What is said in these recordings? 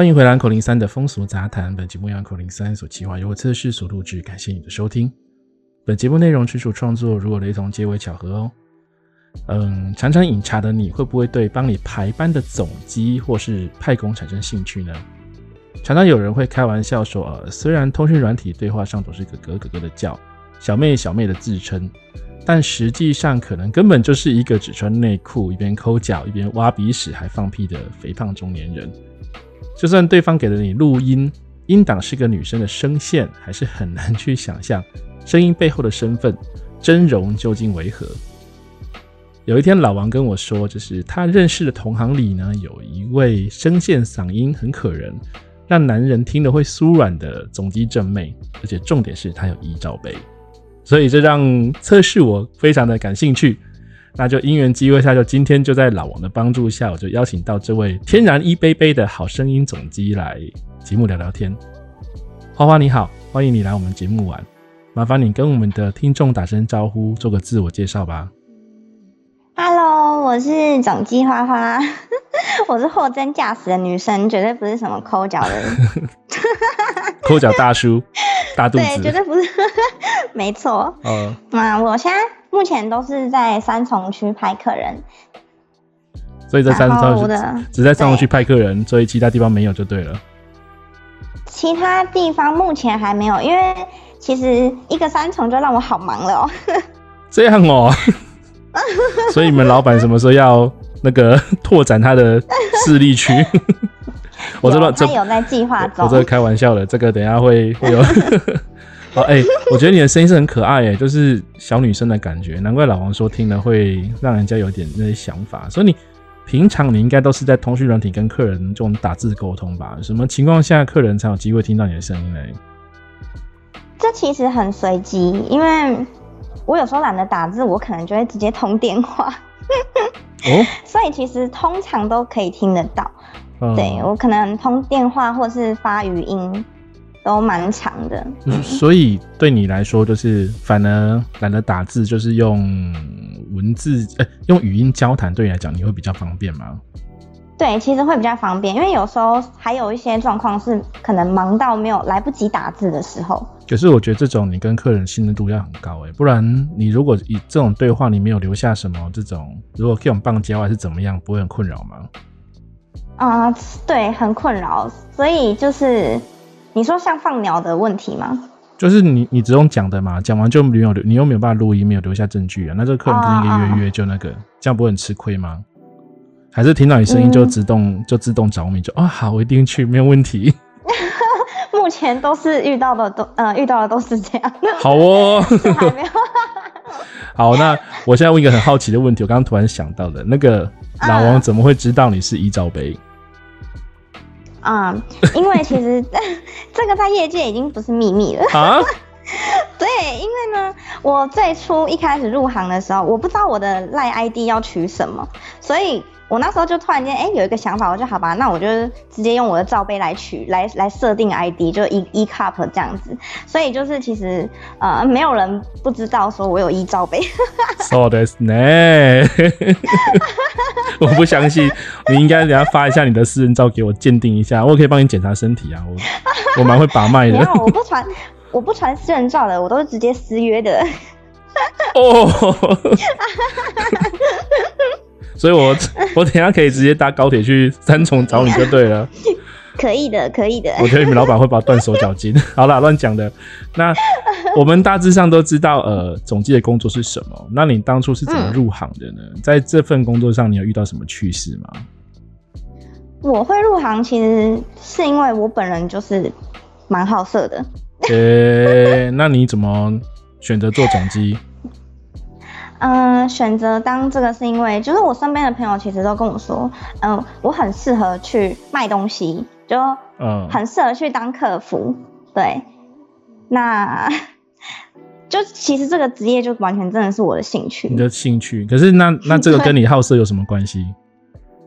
欢迎回来，口零三的风俗杂谈。本节目由口零三所企划，由我测试所录制。感谢你的收听。本节目内容纯属创作，如果雷同，皆为巧合哦。嗯，常常饮茶的你会不会对帮你排班的总机或是派工产生兴趣呢？常常有人会开玩笑说，呃，虽然通讯软体对话上总是哥哥哥哥的叫，小妹小妹的自称，但实际上可能根本就是一个只穿内裤，一边抠脚，一边挖鼻屎还放屁的肥胖中年人。就算对方给了你录音，音档是个女生的声线，还是很难去想象声音背后的身份真容究竟为何。有一天，老王跟我说，就是他认识的同行里呢，有一位声线嗓音很可人，让男人听了会酥软的总机正妹，而且重点是他有 E 罩杯，所以这让测试我非常的感兴趣。那就因缘机会下，就今天就在老王的帮助下，我就邀请到这位天然一杯杯的好声音总机来节目聊聊天。花花你好，欢迎你来我们节目玩，麻烦你跟我们的听众打声招呼，做个自我介绍吧。Hello，我是总机花花，我是货真价实的女生，绝对不是什么抠脚的人，抠脚大叔，大肚子，对，绝对不是，没错。嗯，那我现在。目前都是在三重区派客人，所以在三重区只在三重区派客人，所以其他地方没有就对了。其他地方目前还没有，因为其实一个三重就让我好忙了哦。这样哦，所以你们老板什么时候要那个 拓展他的势力区？我这边这有在计划中，我这个开玩笑的，这个等一下会会有。哦，哎、欸，我觉得你的声音是很可爱，哎，就是小女生的感觉，难怪老王说听了会让人家有点那些想法。所以你平常你应该都是在通讯软体跟客人这种打字沟通吧？什么情况下客人才有机会听到你的声音呢？这其实很随机，因为我有时候懒得打字，我可能就会直接通电话。哦，所以其实通常都可以听得到。嗯、对，我可能通电话或是发语音。都蛮长的，所以对你来说，就是反而懒得打字，就是用文字，欸、用语音交谈，对你来讲，你会比较方便吗？对，其实会比较方便，因为有时候还有一些状况是可能忙到没有来不及打字的时候。可是我觉得这种你跟客人信任度要很高哎，不然你如果以这种对话你没有留下什么这种，如果这种棒交还是怎么样，不会很困扰吗？啊、呃，对，很困扰，所以就是。你说像放鸟的问题吗？就是你你只用讲的嘛，讲完就没有留，你又没有办法录音，没有留下证据啊。那这个客人听一个约约就那个，哦、这样不会很吃亏吗？还是听到你声音就自动、嗯、就自动着迷，就啊、哦、好，我一定去，没有问题。目前都是遇到的都呃遇到的都是这样。好哦。还没有。好，那我现在问一个很好奇的问题，我刚刚突然想到的，那个老王怎么会知道你是 E 罩杯？啊、嗯，因为其实 这个在业界已经不是秘密了啊。对，因为呢，我最初一开始入行的时候，我不知道我的赖 ID 要取什么，所以。我那时候就突然间哎、欸、有一个想法，我就好吧，那我就直接用我的罩杯来取来来设定 ID，就 E E cup 这样子。所以就是其实呃没有人不知道说我有 E 罩杯。So this 呢？我不相信，你应该等下发一下你的私人照给我鉴定一下，我可以帮你检查身体啊，我我蛮会把脉的。没有，我不传我不传私人照的，我都是直接私约的。哦。所以我，我 我等一下可以直接搭高铁去三重找你就对了。可以的，可以的。我觉得你们老板会把我断手脚筋。好啦，乱讲的。那我们大致上都知道，呃，总机的工作是什么。那你当初是怎么入行的呢？嗯、在这份工作上，你有遇到什么趣事吗？我会入行，其实是因为我本人就是蛮好色的。呃、欸，那你怎么选择做总机？嗯，选择当这个是因为，就是我身边的朋友其实都跟我说，嗯，我很适合去卖东西，就嗯，很适合去当客服，对，那 就其实这个职业就完全真的是我的兴趣。你的兴趣，可是那那这个跟你好色有什么关系？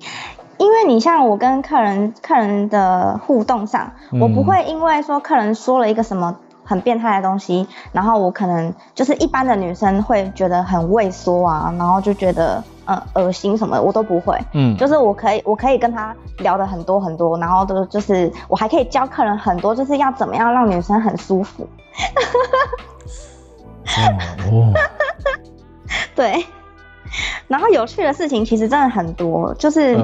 因为你像我跟客人客人的互动上，嗯、我不会因为说客人说了一个什么。很变态的东西，然后我可能就是一般的女生会觉得很畏缩啊，然后就觉得呃恶心什么的，我都不会。嗯，就是我可以我可以跟他聊的很多很多，然后都就是我还可以教客人很多，就是要怎么样让女生很舒服。哦，对。然后有趣的事情其实真的很多，就是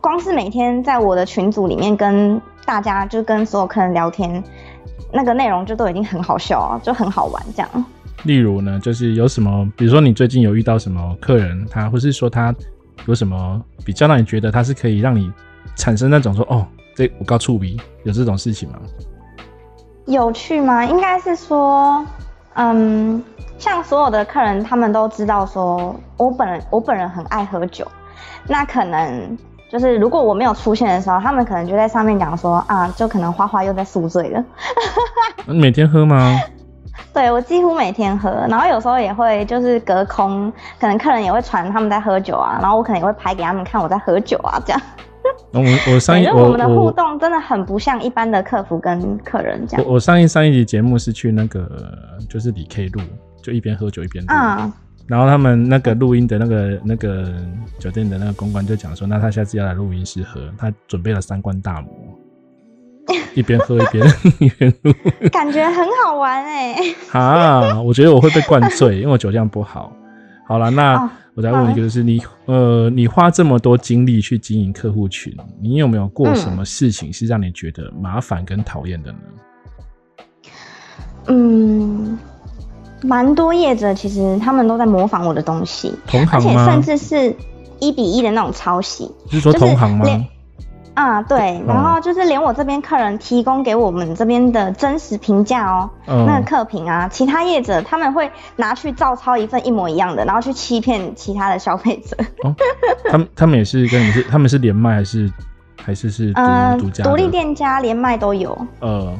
光是每天在我的群组里面跟大家，就跟所有客人聊天，那个内容就都已经很好笑啊，就很好玩这样。例如呢，就是有什么，比如说你最近有遇到什么客人，他或是说他有什么比较让你觉得他是可以让你产生那种说哦，这我告触鼻，有这种事情吗？有趣吗？应该是说，嗯。像所有的客人，他们都知道说，我本人我本人很爱喝酒，那可能就是如果我没有出现的时候，他们可能就在上面讲说啊，就可能花花又在宿醉了。你每天喝吗？对，我几乎每天喝，然后有时候也会就是隔空，可能客人也会传他们在喝酒啊，然后我可能也会拍给他们看我在喝酒啊，这样。我我 上一我们的互动真的很不像一般的客服跟客人这样。我我上一上一集节目是去那个就是李 K 录。就一边喝酒一边录，啊、然后他们那个录音的那个那个酒店的那个公关就讲说，那他下次要来录音室喝，他准备了三罐大摩，一边喝一边一边录，感觉很好玩哎、欸。啊，我觉得我会被灌醉，因为我酒量不好。好了，那我再问一个，就是你呃，你花这么多精力去经营客户群，你有没有过什么事情是让你觉得麻烦跟讨厌的呢？嗯。蛮多业者其实他们都在模仿我的东西，同行吗？而且甚至是一比一的那种抄袭。是说同行吗？啊，对，然后就是连我这边客人提供给我们这边的真实评价哦，嗯、那个客评啊，其他业者他们会拿去照抄一份一模一样的，然后去欺骗其他的消费者。哦、他们他们也是跟你是他们是连麦还是还是是独呃独家独立店家连麦都有。呃。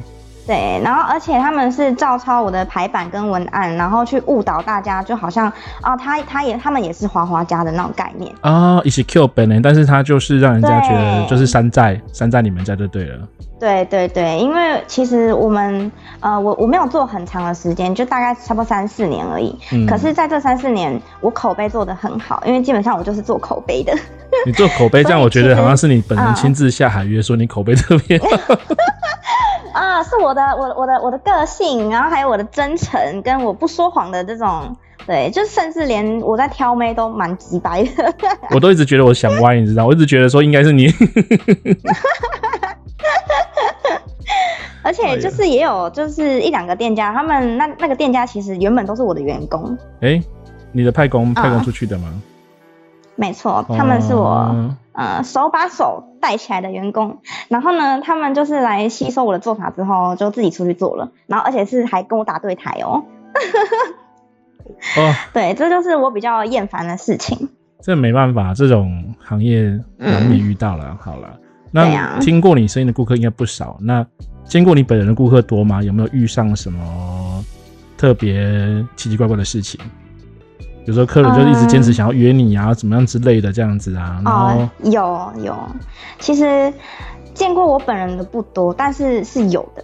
对，然后而且他们是照抄我的排版跟文案，然后去误导大家，就好像啊，他他也他们也是花花家的那种概念啊，一起 Q 本人，但是他就是让人家觉得就是山寨山寨你们家就对了。对对对，因为其实我们呃，我我没有做很长的时间，就大概差不多三四年而已。嗯。可是在这三四年，我口碑做得很好，因为基本上我就是做口碑的。你做口碑，这样我觉得好像是你本人亲自下海约说你口碑特别好。啊，是我的，我我的我的个性，然后还有我的真诚，跟我不说谎的这种，对，就甚至连我在挑妹都蛮直白的。我都一直觉得我想歪，你知道，我一直觉得说应该是你。而且就是也有就是一两个店家，他们那那个店家其实原本都是我的员工。哎、欸，你的派工派工出去的吗？嗯、没错，他们是我。嗯呃，手把手带起来的员工，然后呢，他们就是来吸收我的做法之后，就自己出去做了，然后而且是还跟我打对台哦。哦，对，这就是我比较厌烦的事情。这没办法，这种行业难免遇到了。嗯、好了，那听过你声音的顾客应该不少，那见过你本人的顾客多吗？有没有遇上什么特别奇奇怪怪的事情？有时候客人就一直坚持想要约你啊，嗯、怎么样之类的这样子啊。然后、哦、有有，其实见过我本人的不多，但是是有的。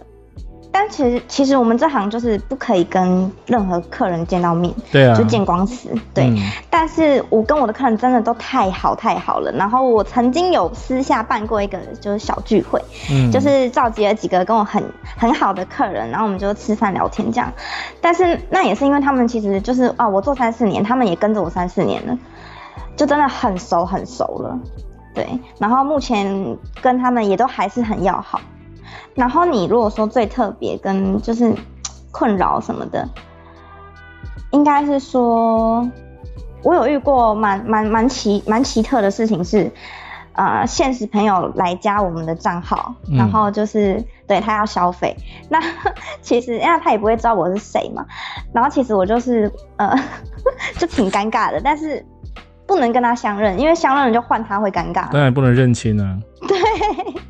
但其实，其实我们这行就是不可以跟任何客人见到面，对啊，就见光死。对，嗯、但是我跟我的客人真的都太好太好了。然后我曾经有私下办过一个就是小聚会，嗯，就是召集了几个跟我很很好的客人，然后我们就吃饭聊天这样。但是那也是因为他们其实就是啊，我做三四年，他们也跟着我三四年了，就真的很熟很熟了。对，然后目前跟他们也都还是很要好。然后你如果说最特别跟就是困扰什么的，应该是说，我有遇过蛮蛮蛮奇蛮奇特的事情是，呃，现实朋友来加我们的账号，然后就是、嗯、对他要消费，那 其实因为他也不会知道我是谁嘛，然后其实我就是呃 就挺尴尬的，但是不能跟他相认，因为相认了就换他会尴尬，当然不能认亲啊。对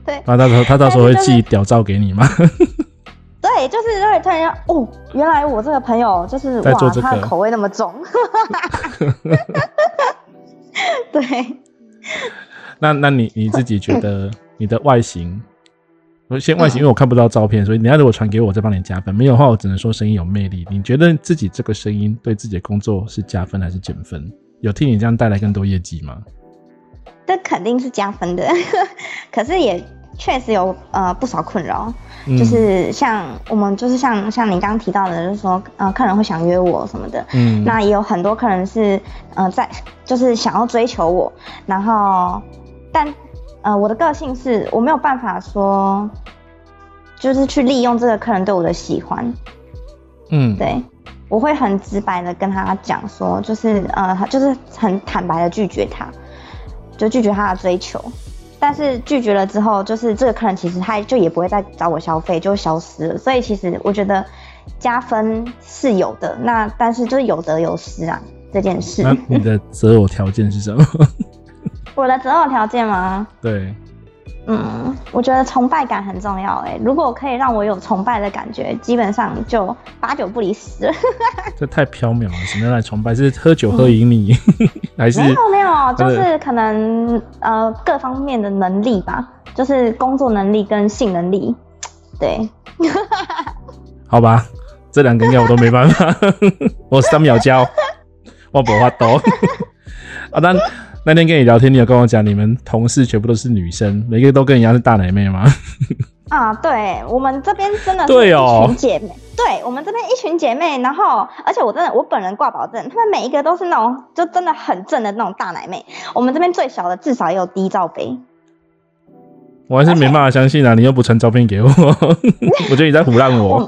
对，他到时候他到时候会寄屌照给你吗？对，就是会突然间哦，原来我这个朋友就是哇，他的口味那么重。对。那那你你自己觉得你的外形我先外形，因为我看不到照片，嗯、所以你要如果传给我，再帮你加分。没有的话，我只能说声音有魅力。你觉得自己这个声音对自己的工作是加分还是减分？有替你这样带来更多业绩吗？这肯定是加分的，可是也确实有呃不少困扰，嗯、就是像我们就是像像你刚刚提到的，就是说呃客人会想约我什么的，嗯，那也有很多客人是呃在就是想要追求我，然后但。呃，我的个性是我没有办法说，就是去利用这个客人对我的喜欢，嗯，对，我会很直白的跟他讲说，就是呃，就是很坦白的拒绝他，就拒绝他的追求，但是拒绝了之后，就是这个客人其实他就也不会再找我消费，就消失了。所以其实我觉得加分是有的，那但是就是有得有失啊，这件事。那你的择偶条件是什么？我的择偶条件吗？对，嗯，我觉得崇拜感很重要。哎，如果可以让我有崇拜的感觉，基本上就八九不离十。这太缥缈了，什么来崇拜？是喝酒喝赢你，嗯、还是没有没有，就是可能呃各方面的能力吧，就是工作能力跟性能力。对，好吧，这两个应该我都没办法。我三秒交，我不法多。啊，但。那天跟你聊天，你有跟我讲，你们同事全部都是女生，每个都跟你一样是大奶妹吗？啊，对，我们这边真的是一群姐妹，对我们这边一群姐妹，然后而且我真的我本人挂保证，她们每一个都是那种就真的很正的那种大奶妹。我们这边最小的至少也有低罩杯。我还是没办法相信啊！你又不传照片给我，我觉得你在唬烂我。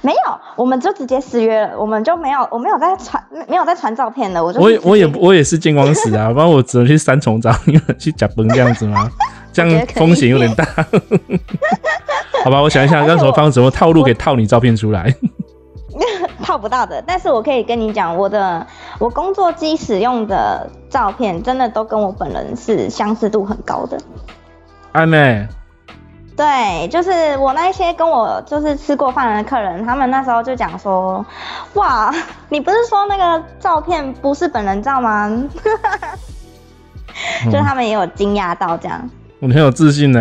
没有，我们就直接失约了，我们就没有，我没有在传，没有在传照片了。我就我也我也我也是见光死啊，不然我只能去三重找你们去假崩这样子吗？这样风险有点大。好吧，我想一下，用什么方式、什么套路可以套你照片出来？套不到的，但是我可以跟你讲，我的我工作机使用的照片，真的都跟我本人是相似度很高的。暧昧，对，就是我那些跟我就是吃过饭的客人，他们那时候就讲说，哇，你不是说那个照片不是本人照吗？就他们也有惊讶到这样。我很有自信呢。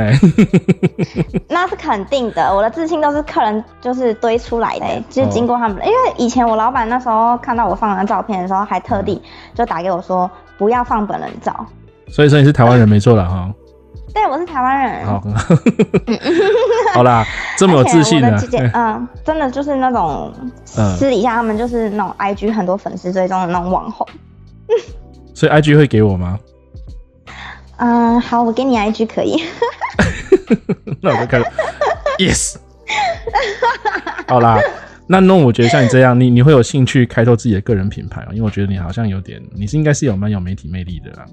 那是肯定的，我的自信都是客人就是堆出来的，就是经过他们的，因为以前我老板那时候看到我放的照片的时候，还特地就打给我说不要放本人照。所以说你是台湾人没错了哈。对，我是台湾人。好，好啦，这么有自信的，嗯、呃，真的就是那种私底下他们就是那种 IG 很多粉丝追踪的那种网红。所以 IG 会给我吗？嗯、呃，好，我给你 IG 可以。那我就看。Yes。好啦，那那我觉得像你这样，你你会有兴趣开拓自己的个人品牌哦？因为我觉得你好像有点，你是应该是有蛮有媒体魅力的啦。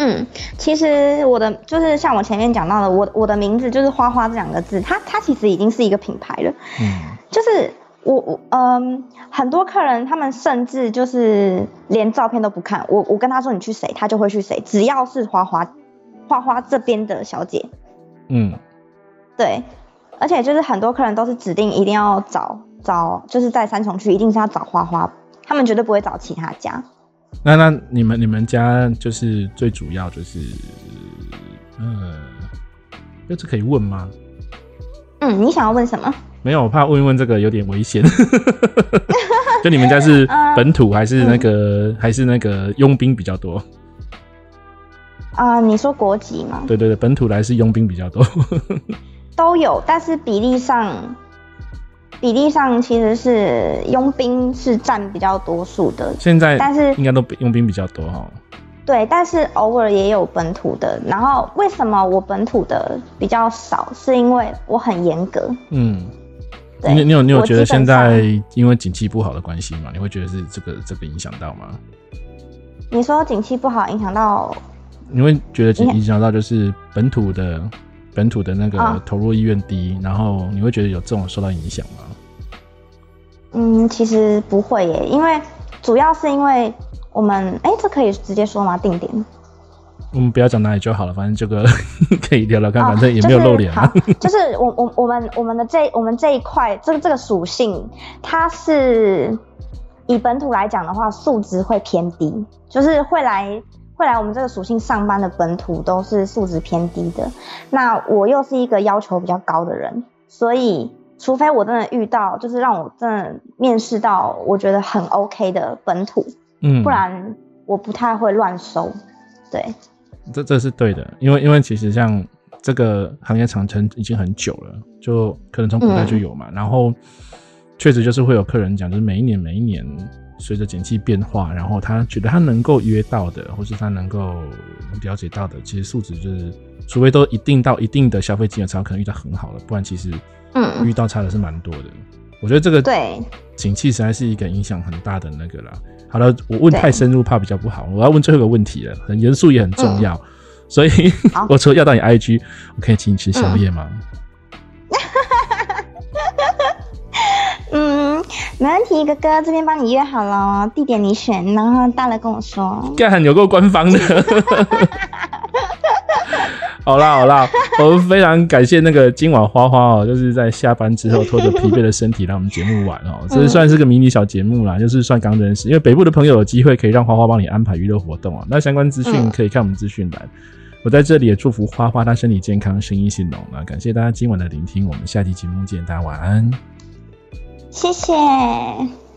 嗯，其实我的就是像我前面讲到的，我我的名字就是花花这两个字，它它其实已经是一个品牌了。嗯，就是我我嗯，很多客人他们甚至就是连照片都不看，我我跟他说你去谁，他就会去谁，只要是花花花花这边的小姐。嗯，对，而且就是很多客人都是指定一定要找找，就是在三重区一定是要找花花，他们绝对不会找其他家。那那你们你们家就是最主要就是，呃，这可以问吗？嗯，你想要问什么？没有，我怕问一问这个有点危险。就你们家是 本土还是那个、嗯、还是那个佣兵比较多？啊、呃，你说国籍吗？对对对，本土来是佣兵比较多。都有，但是比例上。比例上其实是佣兵是占比较多数的，现在但是应该都佣兵比较多哈。对，但是偶尔也有本土的。然后为什么我本土的比较少？是因为我很严格。嗯，对你你有你有觉得现在因为景气不好的关系吗？你会觉得是这个这个影响到吗？你说景气不好影响到？你会觉得影响到就是本土的本土的那个投入意愿低，哦、然后你会觉得有这种受到影响吗？嗯，其实不会耶，因为主要是因为我们，哎、欸，这可以直接说吗？定点？我们不要讲哪里就好了，反正这个 可以聊聊看，反正也没有露脸、啊就是。就是我我我们我们的这我们这一块，这个这个属性，它是以本土来讲的话，素质会偏低，就是会来会来我们这个属性上班的本土都是素质偏低的。那我又是一个要求比较高的人，所以除非我真的遇到，就是让我真的面试到我觉得很 OK 的本土，嗯，不然我不太会乱收。对，这这是对的，因为因为其实像这个行业长程已经很久了，就可能从古代就有嘛，嗯、然后确实就是会有客人讲，就是每一年每一年。随着景气变化，然后他觉得他能够约到的，或是他能够了解到的，其实素质就是，除非都一定到一定的消费金额才有可能遇到很好的，不然其实，嗯，遇到差的是蛮多的。我觉得这个对景气实在是一个影响很大的那个啦。好了，我问太深入怕比较不好，我要问最后一个问题了，很严肃也很重要，嗯、所以 我除了要到你 IG，我可以请你吃宵夜吗？嗯没问题，哥哥这边帮你约好了，地点你选，然后到了跟我说。干，有够官方的。好啦好啦，我们非常感谢那个今晚花花哦，就是在下班之后拖着疲惫的身体来我们节目玩哦，这算是个迷你小节目啦，就是算刚认识，因为北部的朋友有机会可以让花花帮你安排娱乐活动啊，那相关资讯可以看我们资讯栏。我在这里也祝福花花她身体健康，生意兴隆啊！感谢大家今晚的聆听，我们下期节目见，大家晚安。谢谢。